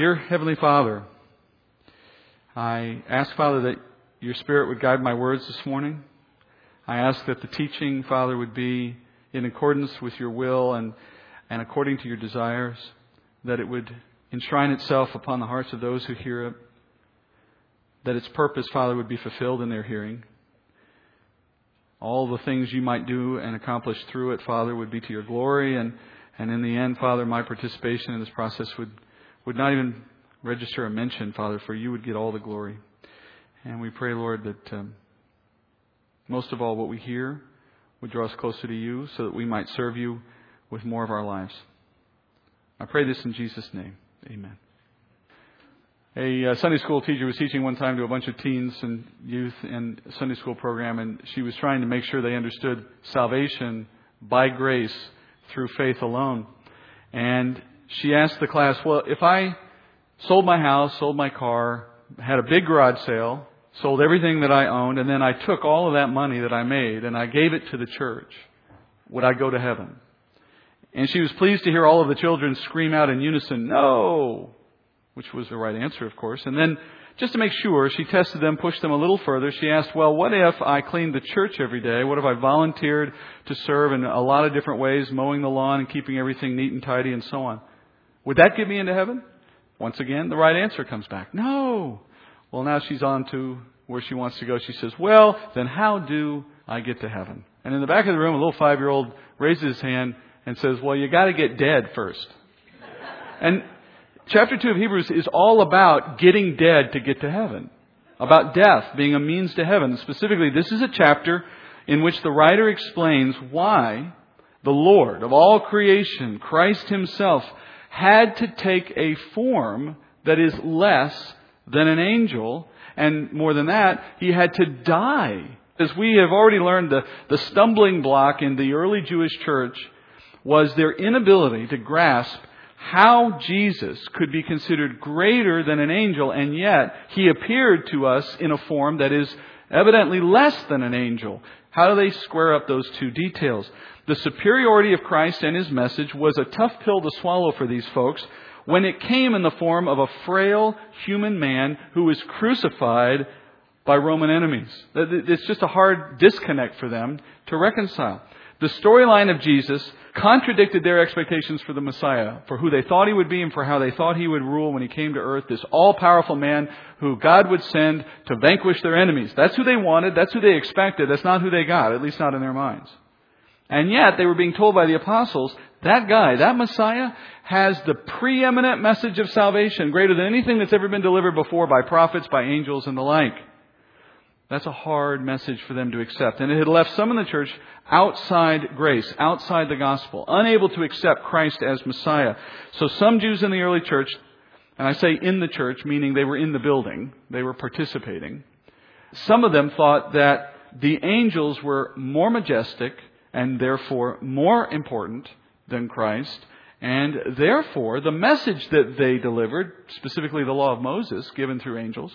Dear Heavenly Father, I ask, Father, that your Spirit would guide my words this morning. I ask that the teaching, Father, would be in accordance with your will and, and according to your desires, that it would enshrine itself upon the hearts of those who hear it, that its purpose, Father, would be fulfilled in their hearing. All the things you might do and accomplish through it, Father, would be to your glory, and, and in the end, Father, my participation in this process would, would not even register a mention, Father, for you would get all the glory. And we pray, Lord, that um, most of all, what we hear would draw us closer to you so that we might serve you with more of our lives. I pray this in Jesus' name. Amen. A uh, Sunday school teacher was teaching one time to a bunch of teens and youth in Sunday school program, and she was trying to make sure they understood salvation by grace through faith alone. And she asked the class, Well, if I sold my house, sold my car, had a big garage sale, sold everything that I owned, and then I took all of that money that I made and I gave it to the church, would I go to heaven? And she was pleased to hear all of the children scream out in unison, No! Which was the right answer, of course. And then, just to make sure, she tested them, pushed them a little further. She asked, Well, what if I cleaned the church every day? What if I volunteered to serve in a lot of different ways, mowing the lawn and keeping everything neat and tidy and so on? Would that get me into heaven? Once again, the right answer comes back. No. Well, now she's on to where she wants to go. She says, Well, then how do I get to heaven? And in the back of the room, a little five year old raises his hand and says, Well, you got to get dead first. and chapter 2 of Hebrews is all about getting dead to get to heaven, about death being a means to heaven. Specifically, this is a chapter in which the writer explains why the Lord of all creation, Christ Himself, had to take a form that is less than an angel. And more than that, he had to die. As we have already learned, the, the stumbling block in the early Jewish church was their inability to grasp how Jesus could be considered greater than an angel, and yet he appeared to us in a form that is evidently less than an angel. How do they square up those two details? The superiority of Christ and his message was a tough pill to swallow for these folks when it came in the form of a frail human man who was crucified by Roman enemies. It's just a hard disconnect for them to reconcile. The storyline of Jesus contradicted their expectations for the Messiah, for who they thought he would be and for how they thought he would rule when he came to earth. This all powerful man who God would send to vanquish their enemies. That's who they wanted. That's who they expected. That's not who they got, at least not in their minds. And yet they were being told by the apostles, that guy, that Messiah, has the preeminent message of salvation, greater than anything that's ever been delivered before by prophets, by angels, and the like. That's a hard message for them to accept. And it had left some in the church outside grace, outside the gospel, unable to accept Christ as Messiah. So some Jews in the early church, and I say in the church, meaning they were in the building, they were participating, some of them thought that the angels were more majestic and therefore more important than Christ. And therefore, the message that they delivered, specifically the law of Moses given through angels,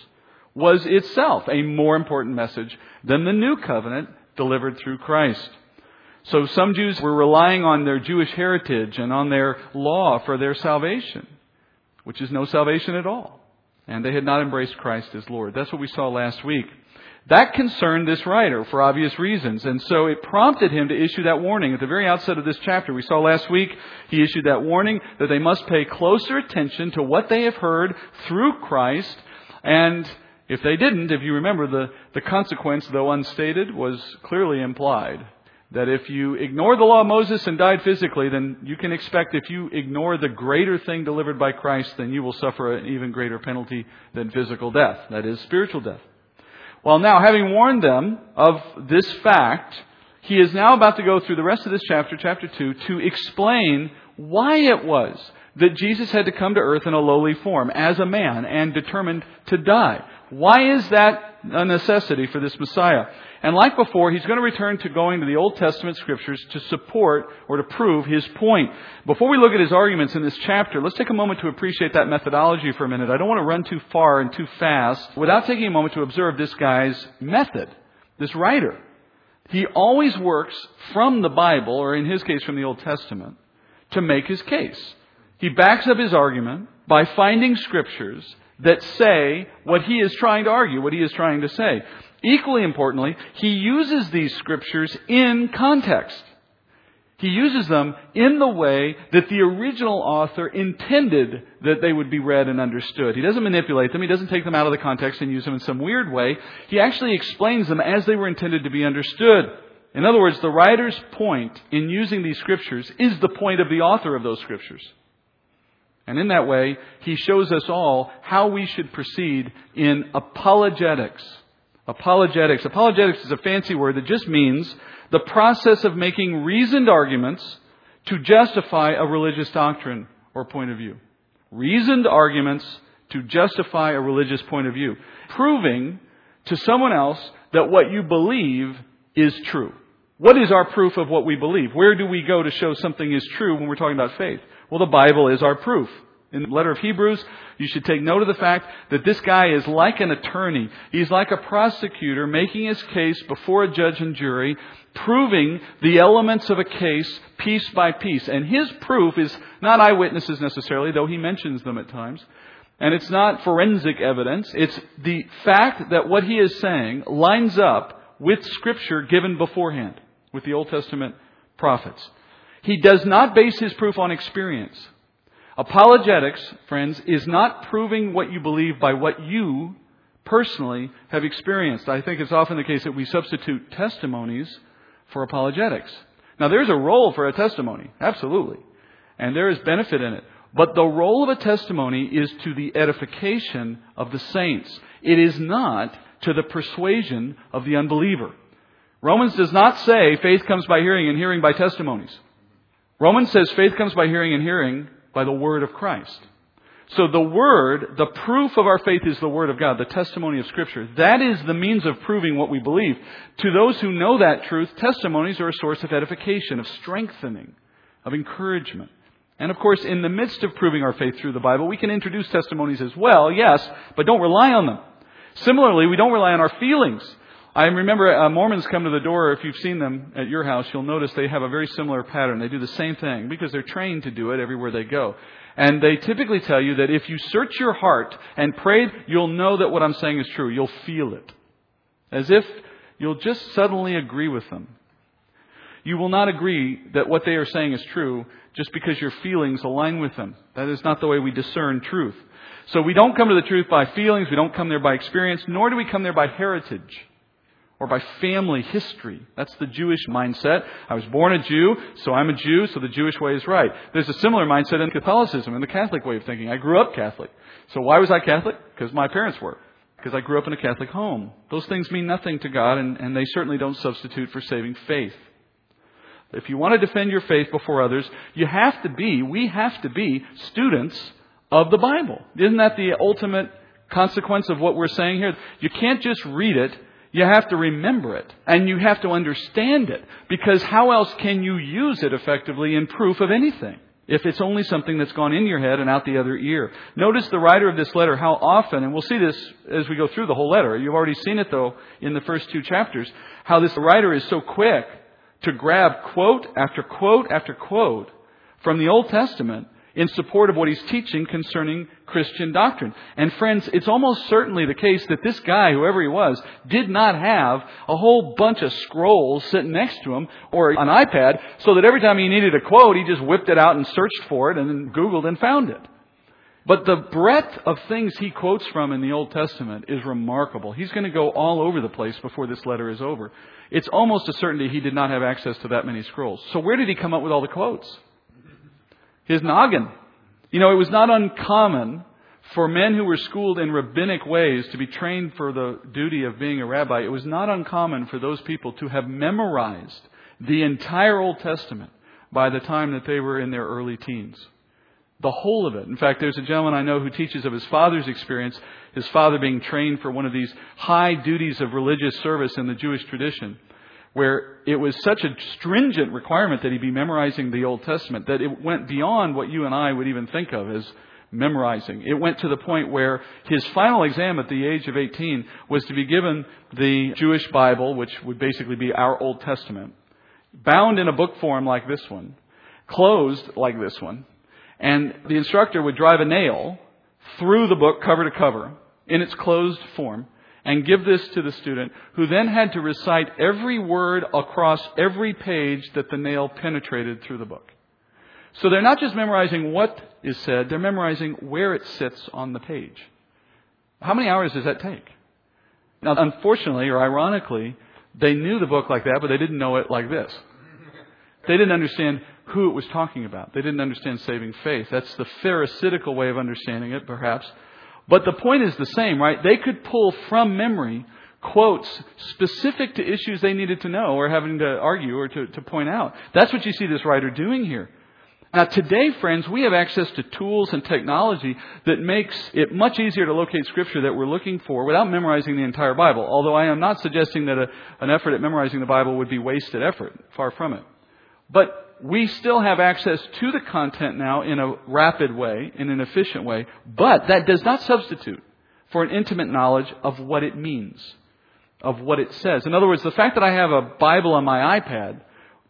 was itself a more important message than the new covenant delivered through Christ. So some Jews were relying on their Jewish heritage and on their law for their salvation, which is no salvation at all. And they had not embraced Christ as Lord. That's what we saw last week. That concerned this writer for obvious reasons, and so it prompted him to issue that warning at the very outset of this chapter. We saw last week he issued that warning that they must pay closer attention to what they have heard through Christ, and if they didn't, if you remember, the, the consequence, though unstated, was clearly implied. That if you ignore the law of Moses and died physically, then you can expect if you ignore the greater thing delivered by Christ, then you will suffer an even greater penalty than physical death. That is, spiritual death. Well, now, having warned them of this fact, he is now about to go through the rest of this chapter, chapter 2, to explain why it was that Jesus had to come to earth in a lowly form as a man and determined to die. Why is that a necessity for this Messiah? And like before, he's going to return to going to the Old Testament scriptures to support or to prove his point. Before we look at his arguments in this chapter, let's take a moment to appreciate that methodology for a minute. I don't want to run too far and too fast without taking a moment to observe this guy's method, this writer. He always works from the Bible, or in his case from the Old Testament, to make his case. He backs up his argument by finding scriptures that say what he is trying to argue, what he is trying to say. Equally importantly, he uses these scriptures in context. He uses them in the way that the original author intended that they would be read and understood. He doesn't manipulate them. He doesn't take them out of the context and use them in some weird way. He actually explains them as they were intended to be understood. In other words, the writer's point in using these scriptures is the point of the author of those scriptures. And in that way, he shows us all how we should proceed in apologetics. Apologetics. Apologetics is a fancy word that just means the process of making reasoned arguments to justify a religious doctrine or point of view. Reasoned arguments to justify a religious point of view. Proving to someone else that what you believe is true. What is our proof of what we believe? Where do we go to show something is true when we're talking about faith? Well, the Bible is our proof. In the letter of Hebrews, you should take note of the fact that this guy is like an attorney. He's like a prosecutor making his case before a judge and jury, proving the elements of a case piece by piece. And his proof is not eyewitnesses necessarily, though he mentions them at times. And it's not forensic evidence. It's the fact that what he is saying lines up with scripture given beforehand, with the Old Testament prophets. He does not base his proof on experience. Apologetics, friends, is not proving what you believe by what you personally have experienced. I think it's often the case that we substitute testimonies for apologetics. Now, there's a role for a testimony, absolutely, and there is benefit in it. But the role of a testimony is to the edification of the saints. It is not to the persuasion of the unbeliever. Romans does not say faith comes by hearing and hearing by testimonies. Romans says faith comes by hearing and hearing by the word of Christ. So the word, the proof of our faith is the word of God, the testimony of scripture. That is the means of proving what we believe. To those who know that truth, testimonies are a source of edification, of strengthening, of encouragement. And of course, in the midst of proving our faith through the Bible, we can introduce testimonies as well, yes, but don't rely on them. Similarly, we don't rely on our feelings. I remember uh, Mormons come to the door. If you've seen them at your house, you'll notice they have a very similar pattern. They do the same thing because they're trained to do it everywhere they go. And they typically tell you that if you search your heart and pray, you'll know that what I'm saying is true. You'll feel it. As if you'll just suddenly agree with them. You will not agree that what they are saying is true just because your feelings align with them. That is not the way we discern truth. So we don't come to the truth by feelings, we don't come there by experience, nor do we come there by heritage or by family history. That's the Jewish mindset. I was born a Jew, so I'm a Jew, so the Jewish way is right. There's a similar mindset in Catholicism, in the Catholic way of thinking. I grew up Catholic. So why was I Catholic? Because my parents were. Because I grew up in a Catholic home. Those things mean nothing to God, and, and they certainly don't substitute for saving faith. If you want to defend your faith before others, you have to be, we have to be students of the Bible. Isn't that the ultimate consequence of what we're saying here? You can't just read it you have to remember it and you have to understand it because how else can you use it effectively in proof of anything? If it's only something that's gone in your head and out the other ear. Notice the writer of this letter, how often, and we'll see this as we go through the whole letter. You've already seen it though in the first two chapters, how this writer is so quick to grab quote after quote after quote from the Old Testament in support of what he's teaching concerning Christian doctrine. And friends, it's almost certainly the case that this guy, whoever he was, did not have a whole bunch of scrolls sitting next to him or an iPad so that every time he needed a quote, he just whipped it out and searched for it and then Googled and found it. But the breadth of things he quotes from in the Old Testament is remarkable. He's going to go all over the place before this letter is over. It's almost a certainty he did not have access to that many scrolls. So where did he come up with all the quotes? His noggin. You know, it was not uncommon for men who were schooled in rabbinic ways to be trained for the duty of being a rabbi. It was not uncommon for those people to have memorized the entire Old Testament by the time that they were in their early teens. The whole of it. In fact, there's a gentleman I know who teaches of his father's experience, his father being trained for one of these high duties of religious service in the Jewish tradition where it was such a stringent requirement that he be memorizing the Old Testament that it went beyond what you and I would even think of as memorizing. It went to the point where his final exam at the age of 18 was to be given the Jewish Bible, which would basically be our Old Testament, bound in a book form like this one, closed like this one, And the instructor would drive a nail through the book cover to cover in its closed form and give this to the student who then had to recite every word across every page that the nail penetrated through the book. So they're not just memorizing what is said, they're memorizing where it sits on the page. How many hours does that take? Now, unfortunately or ironically, they knew the book like that, but they didn't know it like this. They didn't understand who it was talking about. They didn't understand saving faith. That's the Pharisaical way of understanding it, perhaps. But the point is the same, right? They could pull from memory quotes specific to issues they needed to know or having to argue or to, to point out. That's what you see this writer doing here. Now today, friends, we have access to tools and technology that makes it much easier to locate scripture that we're looking for without memorizing the entire Bible. Although I am not suggesting that a, an effort at memorizing the Bible would be wasted effort. Far from it. But we still have access to the content now in a rapid way, in an efficient way, but that does not substitute for an intimate knowledge of what it means, of what it says. In other words, the fact that I have a Bible on my iPad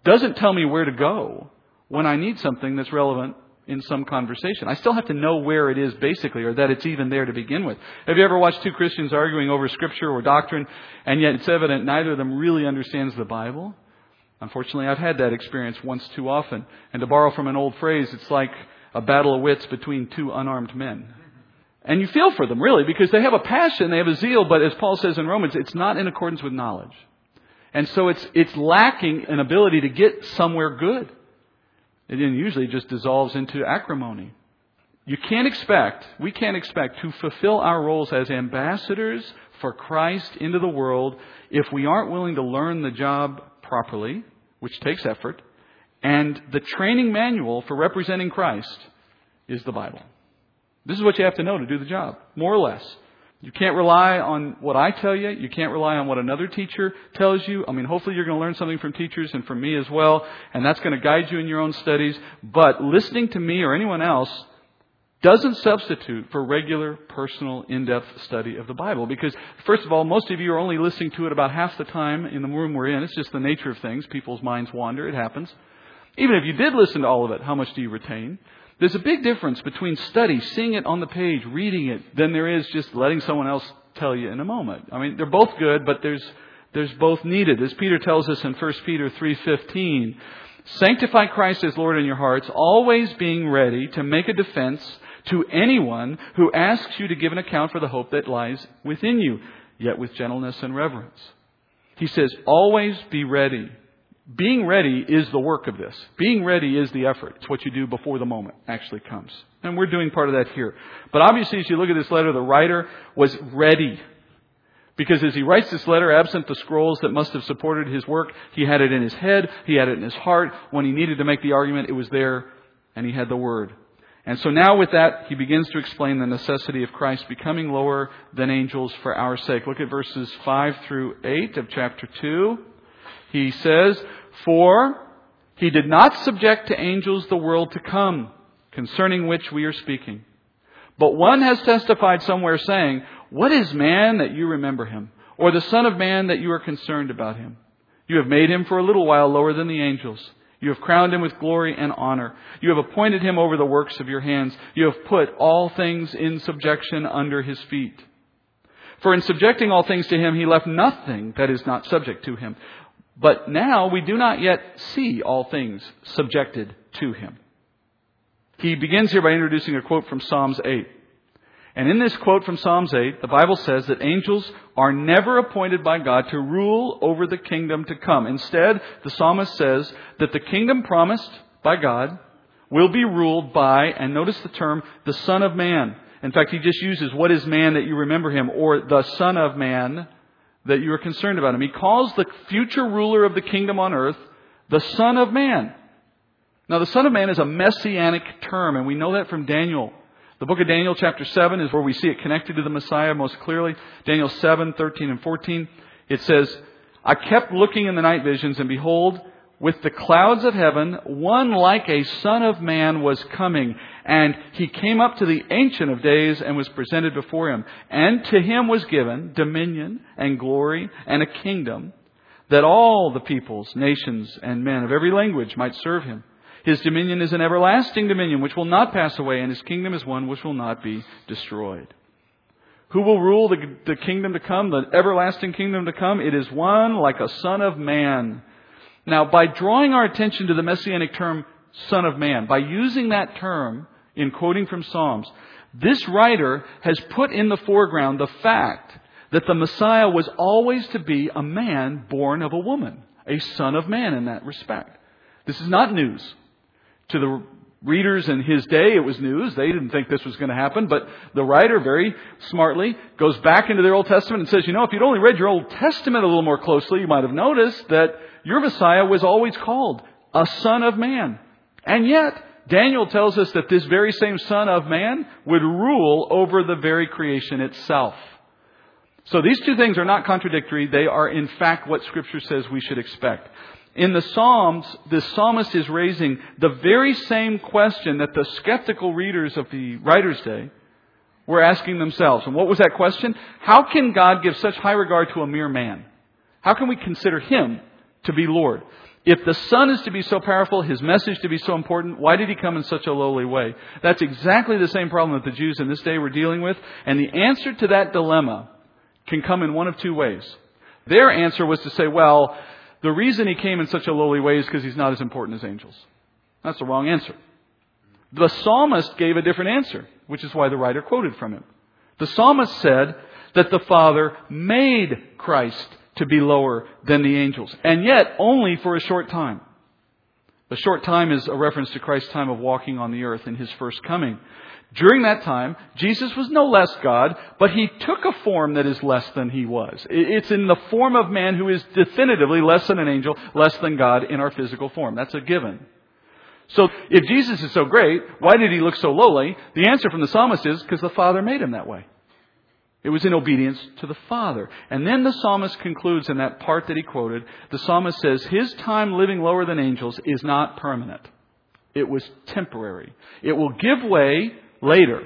doesn't tell me where to go when I need something that's relevant in some conversation. I still have to know where it is basically, or that it's even there to begin with. Have you ever watched two Christians arguing over scripture or doctrine, and yet it's evident neither of them really understands the Bible? Unfortunately, I've had that experience once too often. And to borrow from an old phrase, it's like a battle of wits between two unarmed men. And you feel for them, really, because they have a passion, they have a zeal, but as Paul says in Romans, it's not in accordance with knowledge. And so it's, it's lacking an ability to get somewhere good. It usually just dissolves into acrimony. You can't expect, we can't expect to fulfill our roles as ambassadors for Christ into the world if we aren't willing to learn the job properly, which takes effort, and the training manual for representing Christ is the Bible. This is what you have to know to do the job, more or less. You can't rely on what I tell you. You can't rely on what another teacher tells you. I mean, hopefully you're going to learn something from teachers and from me as well, and that's going to guide you in your own studies. But listening to me or anyone else doesn't substitute for regular, personal, in-depth study of the Bible. Because, first of all, most of you are only listening to it about half the time in the room we're in. It's just the nature of things. People's minds wander. It happens. Even if you did listen to all of it, how much do you retain? There's a big difference between study, seeing it on the page, reading it, than there is just letting someone else tell you in a moment. I mean, they're both good, but there's, there's both needed. As Peter tells us in 1 Peter 3.15, Sanctify Christ as Lord in your hearts, always being ready to make a defense to anyone who asks you to give an account for the hope that lies within you, yet with gentleness and reverence. He says, always be ready. Being ready is the work of this. Being ready is the effort. It's what you do before the moment actually comes. And we're doing part of that here. But obviously, as you look at this letter, the writer was ready. Because as he writes this letter, absent the scrolls that must have supported his work, he had it in his head, he had it in his heart. When he needed to make the argument, it was there, and he had the word. And so now with that, he begins to explain the necessity of Christ becoming lower than angels for our sake. Look at verses 5 through 8 of chapter 2. He says, For he did not subject to angels the world to come, concerning which we are speaking. But one has testified somewhere saying, What is man that you remember him? Or the Son of Man that you are concerned about him? You have made him for a little while lower than the angels. You have crowned him with glory and honor. You have appointed him over the works of your hands. You have put all things in subjection under his feet. For in subjecting all things to him, he left nothing that is not subject to him. But now we do not yet see all things subjected to him. He begins here by introducing a quote from Psalms 8. And in this quote from Psalms 8, the Bible says that angels are never appointed by God to rule over the kingdom to come. Instead, the psalmist says that the kingdom promised by God will be ruled by, and notice the term, the Son of Man. In fact, he just uses what is man that you remember him, or the Son of Man that you are concerned about him. He calls the future ruler of the kingdom on earth the Son of Man. Now, the Son of Man is a messianic term, and we know that from Daniel. The book of Daniel, chapter 7, is where we see it connected to the Messiah most clearly. Daniel 7, 13, and 14. It says, I kept looking in the night visions, and behold, with the clouds of heaven, one like a son of man was coming. And he came up to the Ancient of Days and was presented before him. And to him was given dominion and glory and a kingdom that all the peoples, nations, and men of every language might serve him. His dominion is an everlasting dominion which will not pass away, and his kingdom is one which will not be destroyed. Who will rule the, the kingdom to come, the everlasting kingdom to come? It is one like a son of man. Now, by drawing our attention to the messianic term son of man, by using that term in quoting from Psalms, this writer has put in the foreground the fact that the Messiah was always to be a man born of a woman, a son of man in that respect. This is not news. To the readers in his day, it was news. They didn't think this was going to happen, but the writer very smartly goes back into their Old Testament and says, you know, if you'd only read your Old Testament a little more closely, you might have noticed that your Messiah was always called a son of man. And yet, Daniel tells us that this very same Son of Man would rule over the very creation itself. So these two things are not contradictory. They are in fact what Scripture says we should expect. In the Psalms, the psalmist is raising the very same question that the skeptical readers of the writer's day were asking themselves. And what was that question? How can God give such high regard to a mere man? How can we consider him to be Lord? If the Son is to be so powerful, His message to be so important, why did He come in such a lowly way? That's exactly the same problem that the Jews in this day were dealing with, and the answer to that dilemma can come in one of two ways. Their answer was to say, well, the reason He came in such a lowly way is because He's not as important as angels. That's the wrong answer. The psalmist gave a different answer, which is why the writer quoted from him. The psalmist said that the Father made Christ to be lower than the angels, and yet only for a short time. The short time is a reference to Christ's time of walking on the earth in his first coming. During that time, Jesus was no less God, but he took a form that is less than he was. It's in the form of man who is definitively less than an angel, less than God in our physical form. That's a given. So if Jesus is so great, why did he look so lowly? The answer from the psalmist is because the Father made him that way. It was in obedience to the Father. And then the psalmist concludes in that part that he quoted, the psalmist says, His time living lower than angels is not permanent. It was temporary. It will give way later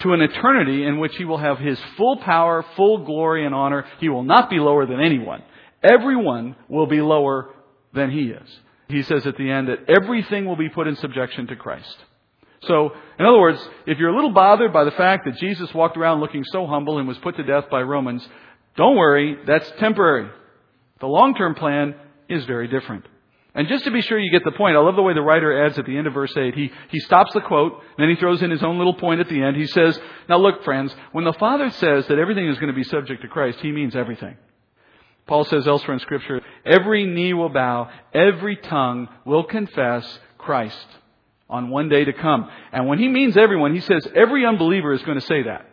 to an eternity in which he will have his full power, full glory, and honor. He will not be lower than anyone. Everyone will be lower than he is. He says at the end that everything will be put in subjection to Christ. So, in other words, if you're a little bothered by the fact that Jesus walked around looking so humble and was put to death by Romans, don't worry, that's temporary. The long-term plan is very different. And just to be sure you get the point, I love the way the writer adds at the end of verse 8. He, he stops the quote, and then he throws in his own little point at the end. He says, Now look, friends, when the Father says that everything is going to be subject to Christ, he means everything. Paul says elsewhere in Scripture, every knee will bow, every tongue will confess Christ on one day to come. And when he means everyone, he says every unbeliever is going to say that.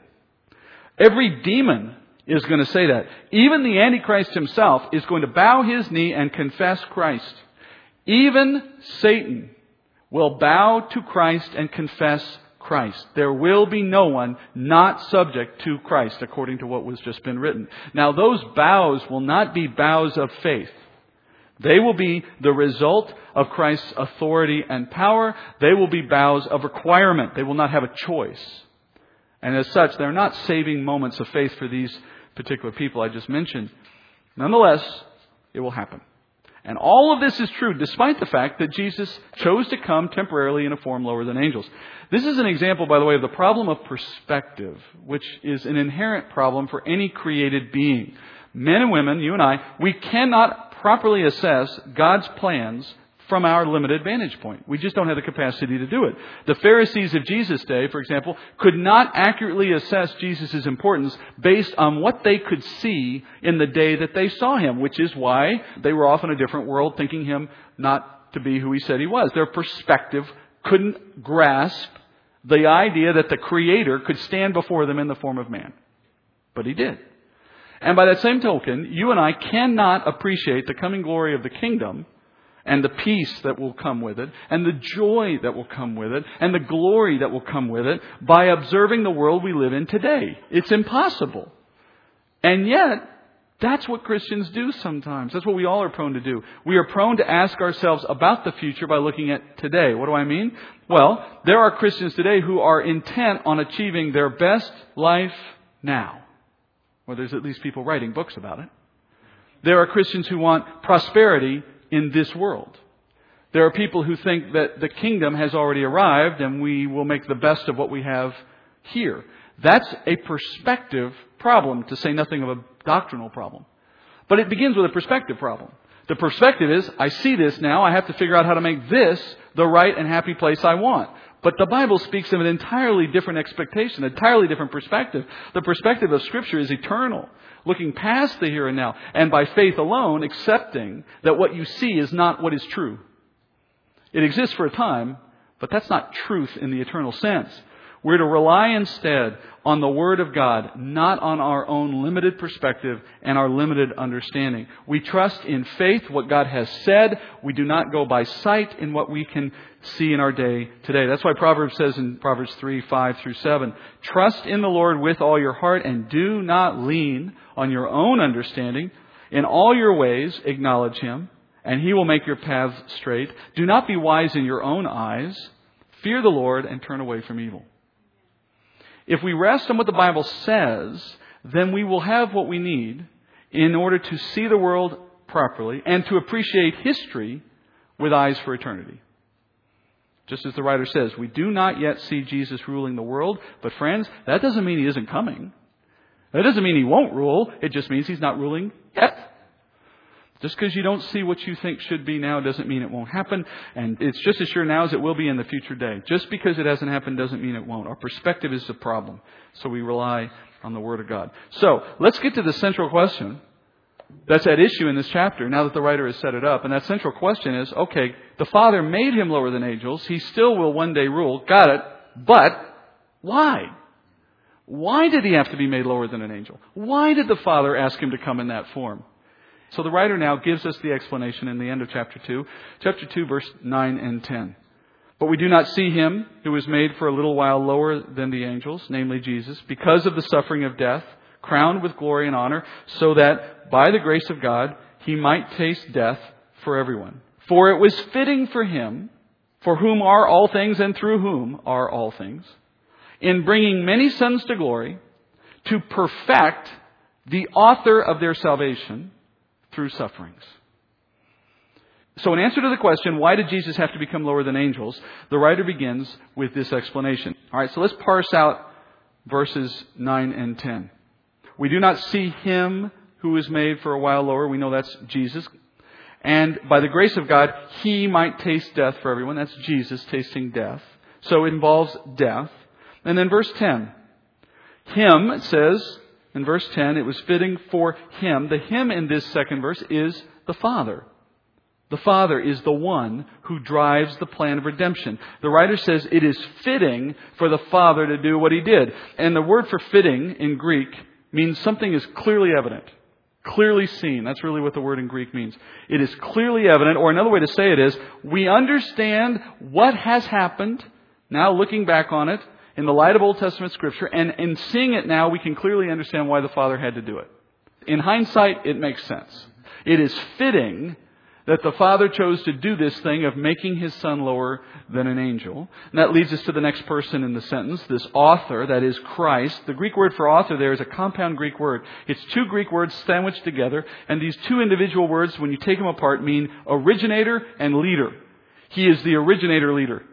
Every demon is going to say that. Even the Antichrist himself is going to bow his knee and confess Christ. Even Satan will bow to Christ and confess Christ. There will be no one not subject to Christ, according to what was just been written. Now, those bows will not be bows of faith. They will be the result of Christ's authority and power. They will be bows of requirement. They will not have a choice. And as such, they're not saving moments of faith for these particular people I just mentioned. Nonetheless, it will happen. And all of this is true despite the fact that Jesus chose to come temporarily in a form lower than angels. This is an example, by the way, of the problem of perspective, which is an inherent problem for any created being. Men and women, you and I, we cannot properly assess God's plans from our limited vantage point. We just don't have the capacity to do it. The Pharisees of Jesus' day, for example, could not accurately assess Jesus' importance based on what they could see in the day that they saw him, which is why they were off in a different world thinking him not to be who he said he was. Their perspective couldn't grasp the idea that the Creator could stand before them in the form of man. But he did. And by that same token, you and I cannot appreciate the coming glory of the kingdom and the peace that will come with it, and the joy that will come with it, and the glory that will come with it by observing the world we live in today. It's impossible. And yet, that's what Christians do sometimes. That's what we all are prone to do. We are prone to ask ourselves about the future by looking at today. What do I mean? Well, there are Christians today who are intent on achieving their best life now. Or there's at least people writing books about it. There are Christians who want prosperity in this world. There are people who think that the kingdom has already arrived and we will make the best of what we have here. That's a perspective problem, to say nothing of a doctrinal problem. But it begins with a perspective problem. The perspective is, I see this now, I have to figure out how to make this the right and happy place I want. But the Bible speaks of an entirely different expectation, entirely different perspective. The perspective of Scripture is eternal, looking past the here and now, and by faith alone, accepting that what you see is not what is true. It exists for a time, but that's not truth in the eternal sense. We're to rely instead on the Word of God, not on our own limited perspective and our limited understanding. We trust in faith what God has said. We do not go by sight in what we can see in our day today. That's why Proverbs says in Proverbs 3, 5 through 7, trust in the Lord with all your heart and do not lean on your own understanding. In all your ways acknowledge Him and He will make your paths straight. Do not be wise in your own eyes. Fear the Lord and turn away from evil. If we rest on what the Bible says, then we will have what we need in order to see the world properly and to appreciate history with eyes for eternity. Just as the writer says, we do not yet see Jesus ruling the world, but friends, that doesn't mean he isn't coming. That doesn't mean he won't rule, it just means he's not ruling yet. Just because you don't see what you think should be now doesn't mean it won't happen. And it's just as sure now as it will be in the future day. Just because it hasn't happened doesn't mean it won't. Our perspective is the problem. So we rely on the Word of God. So let's get to the central question that's at issue in this chapter now that the writer has set it up. And that central question is, okay, the Father made him lower than angels. He still will one day rule. Got it. But why? Why did he have to be made lower than an angel? Why did the Father ask him to come in that form? So the writer now gives us the explanation in the end of chapter 2, chapter 2, verse 9 and 10. But we do not see him who was made for a little while lower than the angels, namely Jesus, because of the suffering of death, crowned with glory and honor, so that by the grace of God he might taste death for everyone. For it was fitting for him, for whom are all things and through whom are all things, in bringing many sons to glory, to perfect the author of their salvation through sufferings. So, in answer to the question, why did Jesus have to become lower than angels? The writer begins with this explanation. All right, so let's parse out verses 9 and 10. We do not see him who was made for a while lower. We know that's Jesus. And by the grace of God, he might taste death for everyone. That's Jesus tasting death. So it involves death. And then verse 10. Him, it says, in verse 10, it was fitting for him. The him in this second verse is the Father. The Father is the one who drives the plan of redemption. The writer says it is fitting for the Father to do what he did. And the word for fitting in Greek means something is clearly evident. Clearly seen. That's really what the word in Greek means. It is clearly evident, or another way to say it is, we understand what has happened, now looking back on it, in the light of Old Testament scripture, and in seeing it now, we can clearly understand why the Father had to do it. In hindsight, it makes sense. It is fitting that the Father chose to do this thing of making his Son lower than an angel. And that leads us to the next person in the sentence, this author, that is Christ. The Greek word for author there is a compound Greek word. It's two Greek words sandwiched together, and these two individual words, when you take them apart, mean originator and leader. He is the originator leader.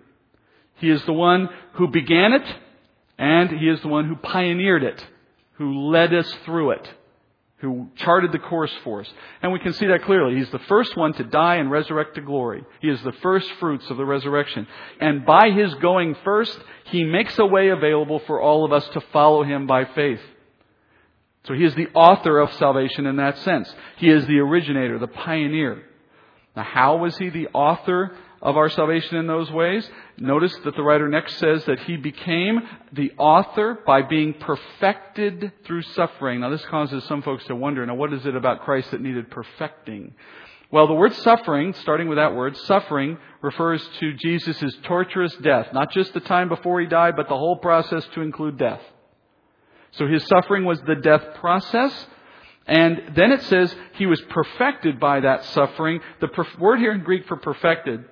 He is the one who began it, and He is the one who pioneered it, who led us through it, who charted the course for us. And we can see that clearly. He's the first one to die and resurrect to glory. He is the first fruits of the resurrection. And by His going first, He makes a way available for all of us to follow Him by faith. So He is the author of salvation in that sense. He is the originator, the pioneer. Now, how was He the author of our salvation in those ways. Notice that the writer next says that he became the author by being perfected through suffering. Now, this causes some folks to wonder now, what is it about Christ that needed perfecting? Well, the word suffering, starting with that word, suffering refers to Jesus' torturous death. Not just the time before he died, but the whole process to include death. So his suffering was the death process. And then it says he was perfected by that suffering. The word here in Greek for perfected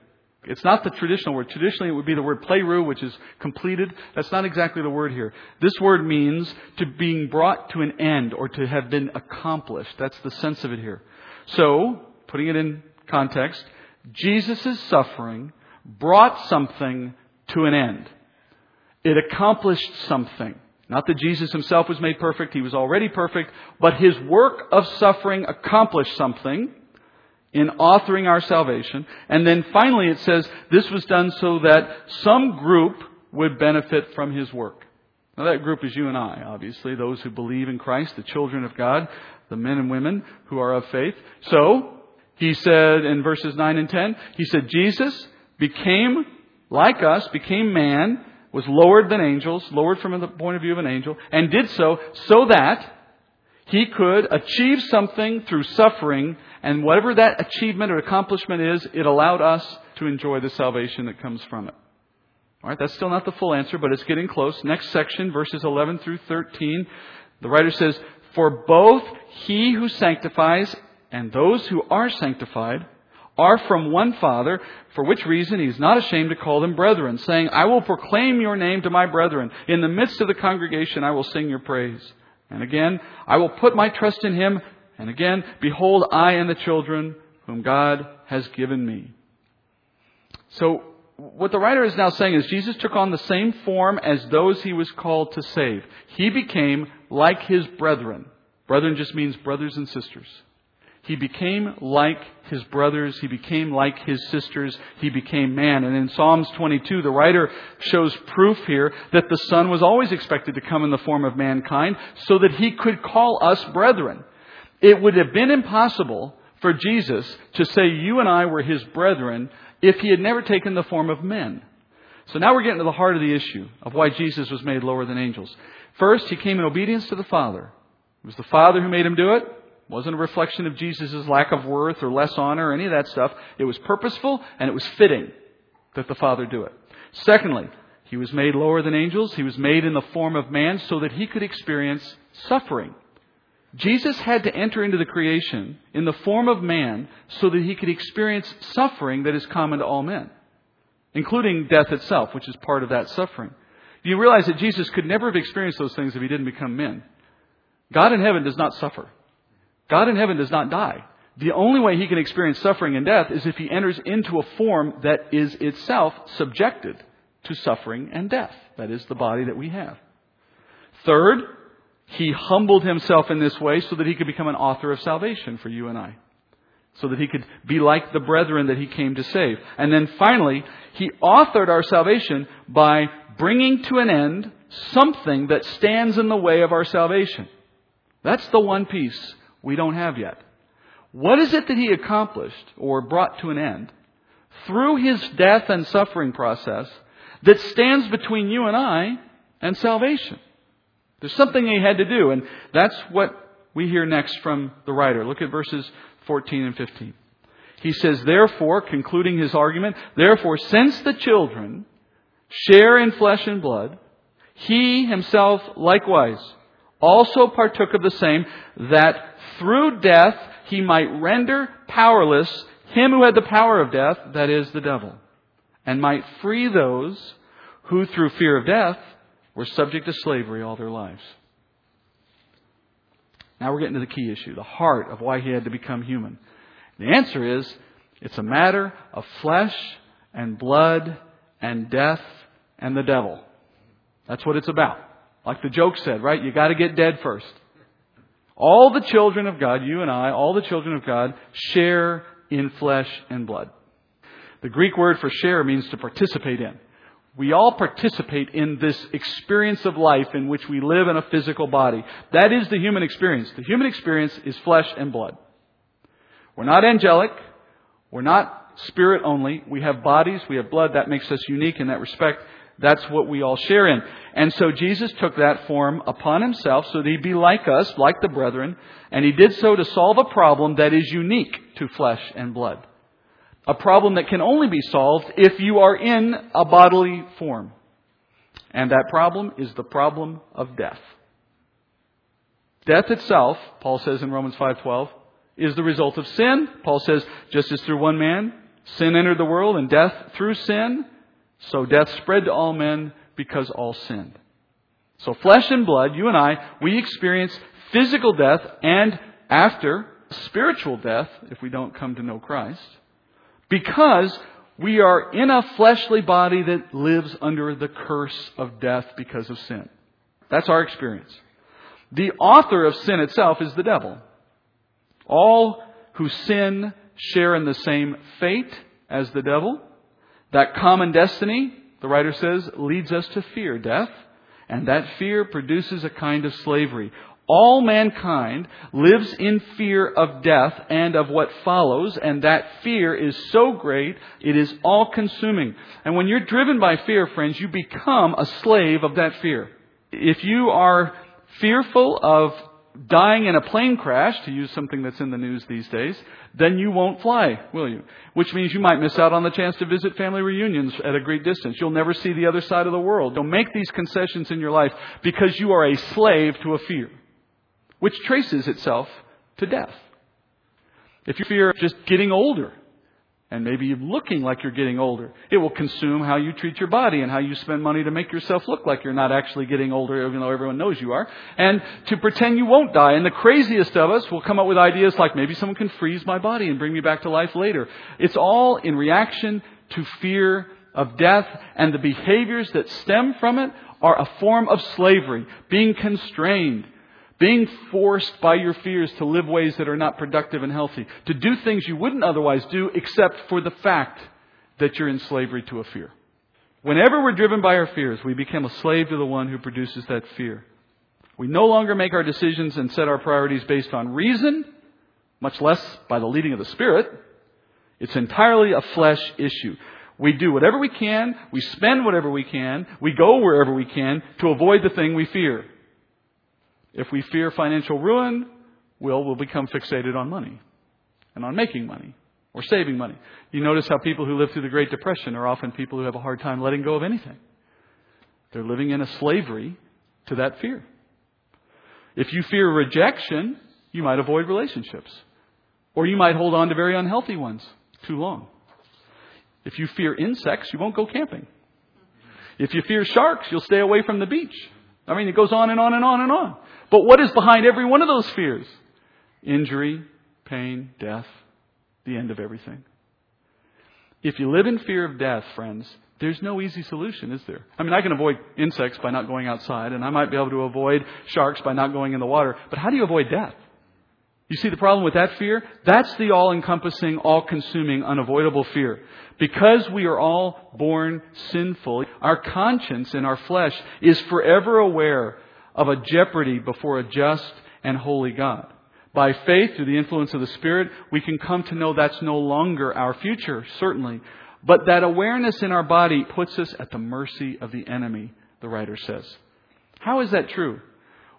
it's not the traditional word. Traditionally, it would be the word pleroo, which is completed. That's not exactly the word here. This word means to being brought to an end or to have been accomplished. That's the sense of it here. So, putting it in context, Jesus' suffering brought something to an end. It accomplished something. Not that Jesus himself was made perfect, he was already perfect, but his work of suffering accomplished something in authoring our salvation. And then finally it says this was done so that some group would benefit from his work. Now that group is you and I, obviously, those who believe in Christ, the children of God, the men and women who are of faith. So, he said in verses 9 and 10, he said, Jesus became like us, became man, was lowered than angels, lowered from the point of view of an angel, and did so so that he could achieve something through suffering, and whatever that achievement or accomplishment is, it allowed us to enjoy the salvation that comes from it. All right, that's still not the full answer, but it's getting close. Next section, verses 11 through 13. The writer says, For both he who sanctifies and those who are sanctified are from one Father, for which reason he is not ashamed to call them brethren, saying, I will proclaim your name to my brethren. In the midst of the congregation I will sing your praise. And again, I will put my trust in him. And again, behold, I and the children whom God has given me. So, what the writer is now saying is Jesus took on the same form as those he was called to save. He became like his brethren. Brethren just means brothers and sisters. He became like his brothers. He became like his sisters. He became man. And in Psalms 22, the writer shows proof here that the Son was always expected to come in the form of mankind so that he could call us brethren. It would have been impossible for Jesus to say you and I were his brethren if he had never taken the form of men. So now we're getting to the heart of the issue of why Jesus was made lower than angels. First, he came in obedience to the Father. It was the Father who made him do it. Wasn't a reflection of Jesus' lack of worth or less honor or any of that stuff. It was purposeful and it was fitting that the Father do it. Secondly, he was made lower than angels. He was made in the form of man so that he could experience suffering. Jesus had to enter into the creation in the form of man so that he could experience suffering that is common to all men, including death itself, which is part of that suffering. You realize that Jesus could never have experienced those things if he didn't become men? God in heaven does not suffer. God in heaven does not die. The only way he can experience suffering and death is if he enters into a form that is itself subjected to suffering and death. That is the body that we have. Third, he humbled himself in this way so that he could become an author of salvation for you and I. So that he could be like the brethren that he came to save. And then finally, he authored our salvation by bringing to an end something that stands in the way of our salvation. That's the one piece we don't have yet. What is it that he accomplished or brought to an end through his death and suffering process that stands between you and I and salvation? There's something he had to do, and that's what we hear next from the writer. Look at verses 14 and 15. He says, Therefore, concluding his argument, therefore, since the children share in flesh and blood, he himself likewise also partook of the same, that through death he might render powerless him who had the power of death, that is, the devil, and might free those who through fear of death were subject to slavery all their lives. Now we're getting to the key issue, the heart of why he had to become human. The answer is it's a matter of flesh and blood and death and the devil. That's what it's about. Like the joke said, right? You gotta get dead first. All the children of God, you and I, all the children of God, share in flesh and blood. The Greek word for share means to participate in. We all participate in this experience of life in which we live in a physical body. That is the human experience. The human experience is flesh and blood. We're not angelic. We're not spirit only. We have bodies. We have blood. That makes us unique in that respect. That's what we all share in. And so Jesus took that form upon himself so that he'd be like us, like the brethren, and he did so to solve a problem that is unique to flesh and blood a problem that can only be solved if you are in a bodily form. And that problem is the problem of death. Death itself, Paul says in Romans 5:12, is the result of sin. Paul says, just as through one man sin entered the world and death through sin, so death spread to all men because all sinned. So flesh and blood, you and I, we experience physical death and after spiritual death if we don't come to know Christ. Because we are in a fleshly body that lives under the curse of death because of sin. That's our experience. The author of sin itself is the devil. All who sin share in the same fate as the devil. That common destiny, the writer says, leads us to fear death, and that fear produces a kind of slavery. All mankind lives in fear of death and of what follows, and that fear is so great, it is all consuming. And when you're driven by fear, friends, you become a slave of that fear. If you are fearful of dying in a plane crash, to use something that's in the news these days, then you won't fly, will you? Which means you might miss out on the chance to visit family reunions at a great distance. You'll never see the other side of the world. You'll make these concessions in your life because you are a slave to a fear, which traces itself to death. If you fear just getting older, and maybe looking like you're getting older. It will consume how you treat your body and how you spend money to make yourself look like you're not actually getting older, even though everyone knows you are, and to pretend you won't die. And the craziest of us will come up with ideas like maybe someone can freeze my body and bring me back to life later. It's all in reaction to fear of death, and the behaviors that stem from it are a form of slavery, being constrained, being forced by your fears to live ways that are not productive and healthy, to do things you wouldn't otherwise do except for the fact that you're in slavery to a fear. Whenever we're driven by our fears, we become a slave to the one who produces that fear. We no longer make our decisions and set our priorities based on reason, much less by the leading of the Spirit. It's entirely a flesh issue. We do whatever we can, we spend whatever we can, we go wherever we can to avoid the thing we fear. If we fear financial ruin, we'll, we'll become fixated on money and on making money or saving money. You notice how people who live through the Great Depression are often people who have a hard time letting go of anything. They're living in a slavery to that fear. If you fear rejection, you might avoid relationships. Or you might hold on to very unhealthy ones too long. If you fear insects, you won't go camping. If you fear sharks, you'll stay away from the beach. I mean, it goes on and on and on and on. But what is behind every one of those fears? Injury, pain, death, the end of everything. If you live in fear of death, friends, there's no easy solution, is there? I mean, I can avoid insects by not going outside, and I might be able to avoid sharks by not going in the water, but how do you avoid death? You see the problem with that fear? That's the all encompassing, all consuming, unavoidable fear. Because we are all born sinful, our conscience in our flesh is forever aware of a jeopardy before a just and holy God. By faith, through the influence of the Spirit, we can come to know that's no longer our future, certainly. But that awareness in our body puts us at the mercy of the enemy, the writer says. How is that true?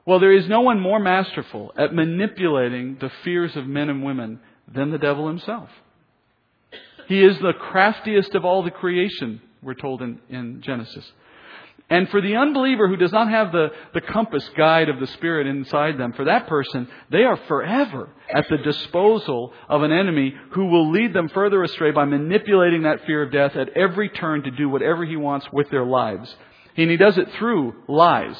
Well, there is no one more masterful at manipulating the fears of men and women than the devil himself. He is the craftiest of all the creation, we're told in, in Genesis. And for the unbeliever who does not have the, the compass guide of the Spirit inside them, for that person, they are forever at the disposal of an enemy who will lead them further astray by manipulating that fear of death at every turn to do whatever he wants with their lives. And he does it through lies.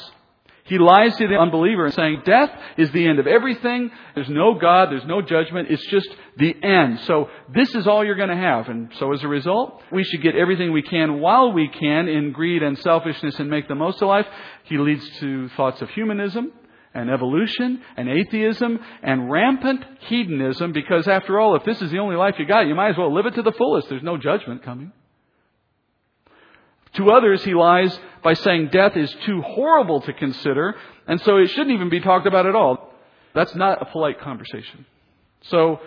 He lies to the unbeliever saying death is the end of everything. There's no God. There's no judgment. It's just the end. So this is all you're going to have. And so as a result, we should get everything we can while we can in greed and selfishness and make the most of life. He leads to thoughts of humanism and evolution and atheism and rampant hedonism because after all, if this is the only life you got, you might as well live it to the fullest. There's no judgment coming. To others, he lies by saying death is too horrible to consider, and so it shouldn't even be talked about at all. That's not a polite conversation. So,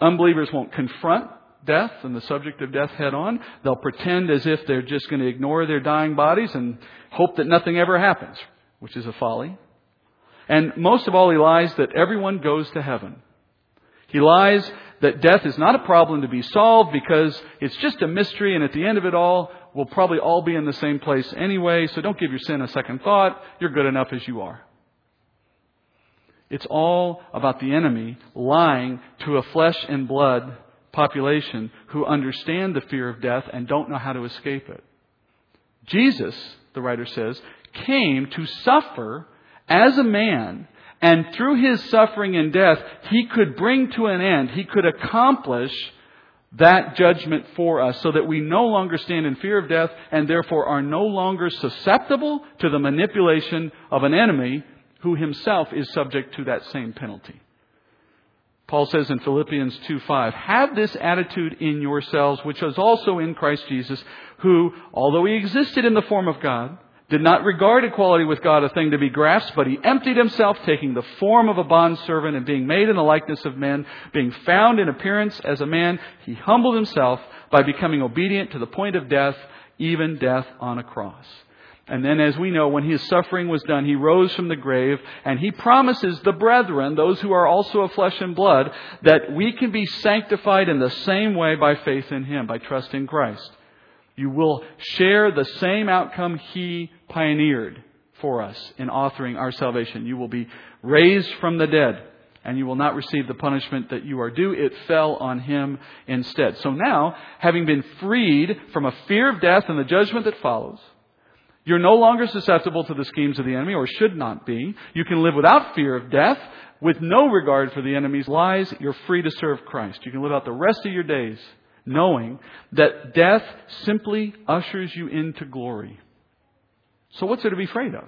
unbelievers won't confront death and the subject of death head on. They'll pretend as if they're just going to ignore their dying bodies and hope that nothing ever happens, which is a folly. And most of all, he lies that everyone goes to heaven. He lies that death is not a problem to be solved because it's just a mystery and at the end of it all, we'll probably all be in the same place anyway, so don't give your sin a second thought. You're good enough as you are. It's all about the enemy lying to a flesh and blood population who understand the fear of death and don't know how to escape it. Jesus, the writer says, came to suffer as a man, and through his suffering and death, he could bring to an end, he could accomplish that judgment for us so that we no longer stand in fear of death and therefore are no longer susceptible to the manipulation of an enemy who himself is subject to that same penalty. Paul says in Philippians 2:5, "Have this attitude in yourselves which was also in Christ Jesus, who, although he existed in the form of God, did not regard equality with God a thing to be grasped, but he emptied himself, taking the form of a bondservant and being made in the likeness of men, being found in appearance as a man, he humbled himself by becoming obedient to the point of death, even death on a cross." And then, as we know, when his suffering was done, he rose from the grave, and he promises the brethren, those who are also of flesh and blood, that we can be sanctified in the same way by faith in him, by trust in Christ. You will share the same outcome he pioneered for us in authoring our salvation. You will be raised from the dead, and you will not receive the punishment that you are due. It fell on him instead. So now, having been freed from a fear of death and the judgment that follows, you're no longer susceptible to the schemes of the enemy, or should not be. You can live without fear of death, with no regard for the enemy's lies. You're free to serve Christ. You can live out the rest of your days knowing that death simply ushers you into glory. So what's there to be afraid of?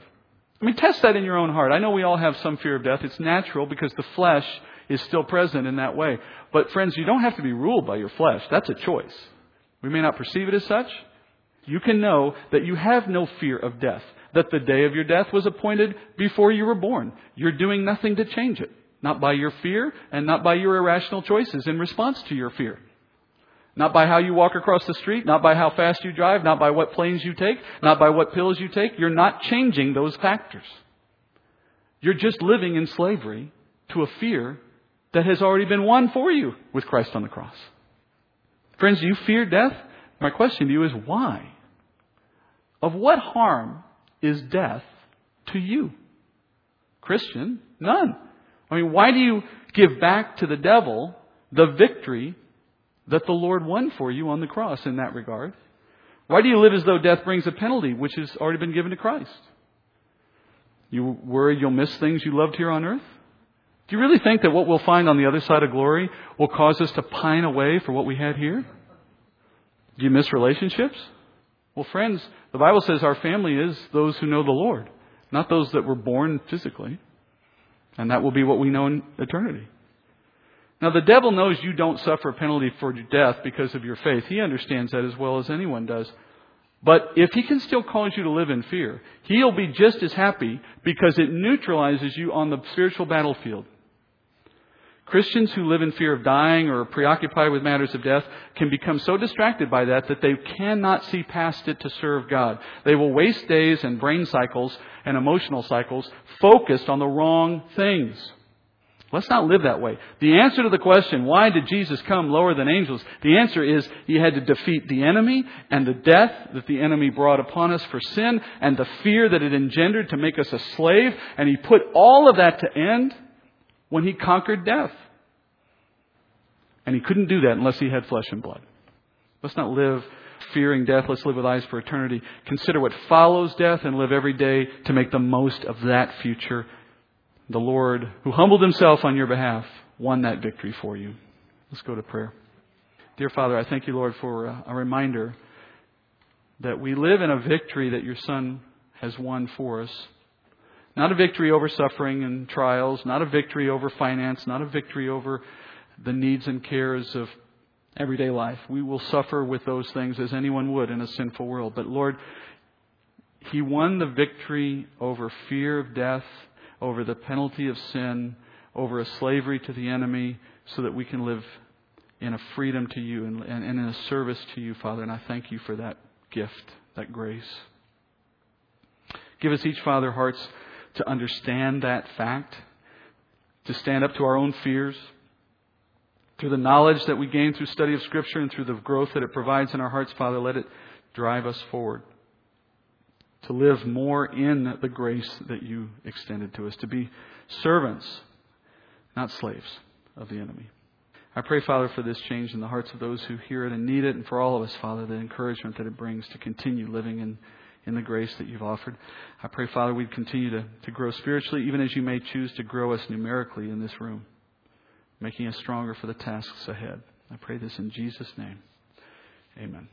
I mean, test that in your own heart. I know we all have some fear of death. It's natural because the flesh is still present in that way. But friends, you don't have to be ruled by your flesh. That's a choice. We may not perceive it as such, you can know that you have no fear of death, that the day of your death was appointed before you were born. You're doing nothing to change it, not by your fear and not by your irrational choices in response to your fear. Not by how you walk across the street, not by how fast you drive, not by what planes you take, not by what pills you take. You're not changing those factors. You're just living in slavery to a fear that has already been won for you with Christ on the cross. Friends, do you fear death? My question to you is why? Of what harm is death to you? Christian, none. I mean, why do you give back to the devil the victory that the Lord won for you on the cross in that regard? Why do you live as though death brings a penalty which has already been given to Christ? You worry you'll miss things you loved here on earth? Do you really think that what we'll find on the other side of glory will cause us to pine away for what we had here? Do you miss relationships? Well, friends, the Bible says our family is those who know the Lord, not those that were born physically. And that will be what we know in eternity. Now, the devil knows you don't suffer a penalty for death because of your faith. He understands that as well as anyone does. But if he can still cause you to live in fear, he'll be just as happy because it neutralizes you on the spiritual battlefield. Christians who live in fear of dying or preoccupied with matters of death can become so distracted by that that they cannot see past it to serve God. They will waste days and brain cycles and emotional cycles focused on the wrong things. Let's not live that way. The answer to the question, why did Jesus come lower than angels? The answer is he had to defeat the enemy and the death that the enemy brought upon us for sin and the fear that it engendered to make us a slave. And he put all of that to end when he conquered death. And he couldn't do that unless he had flesh and blood. Let's not live fearing death. Let's live with eyes for eternity. Consider what follows death and live every day to make the most of that future. The Lord, who humbled himself on your behalf, won that victory for you. Let's go to prayer. Dear Father, I thank you, Lord, for uh, a reminder that we live in a victory that your Son has won for us. Not a victory over suffering and trials, not a victory over finance, not a victory over the needs and cares of everyday life. We will suffer with those things as anyone would in a sinful world. But Lord, He won the victory over fear of death, over the penalty of sin, over a slavery to the enemy, so that we can live in a freedom to you and, and, and in a service to you, Father. And I thank you for that gift, that grace. Give us each, Father, hearts to understand that fact, to stand up to our own fears, through the knowledge that we gain through study of Scripture and through the growth that it provides in our hearts, Father, let it drive us forward to live more in the grace that you extended to us, to be servants, not slaves of the enemy. I pray, Father, for this change in the hearts of those who hear it and need it, and for all of us, Father, the encouragement that it brings to continue living in in the grace that you've offered. I pray, Father, we'd continue to, to grow spiritually, even as you may choose to grow us numerically in this room, making us stronger for the tasks ahead. I pray this in Jesus' name. Amen.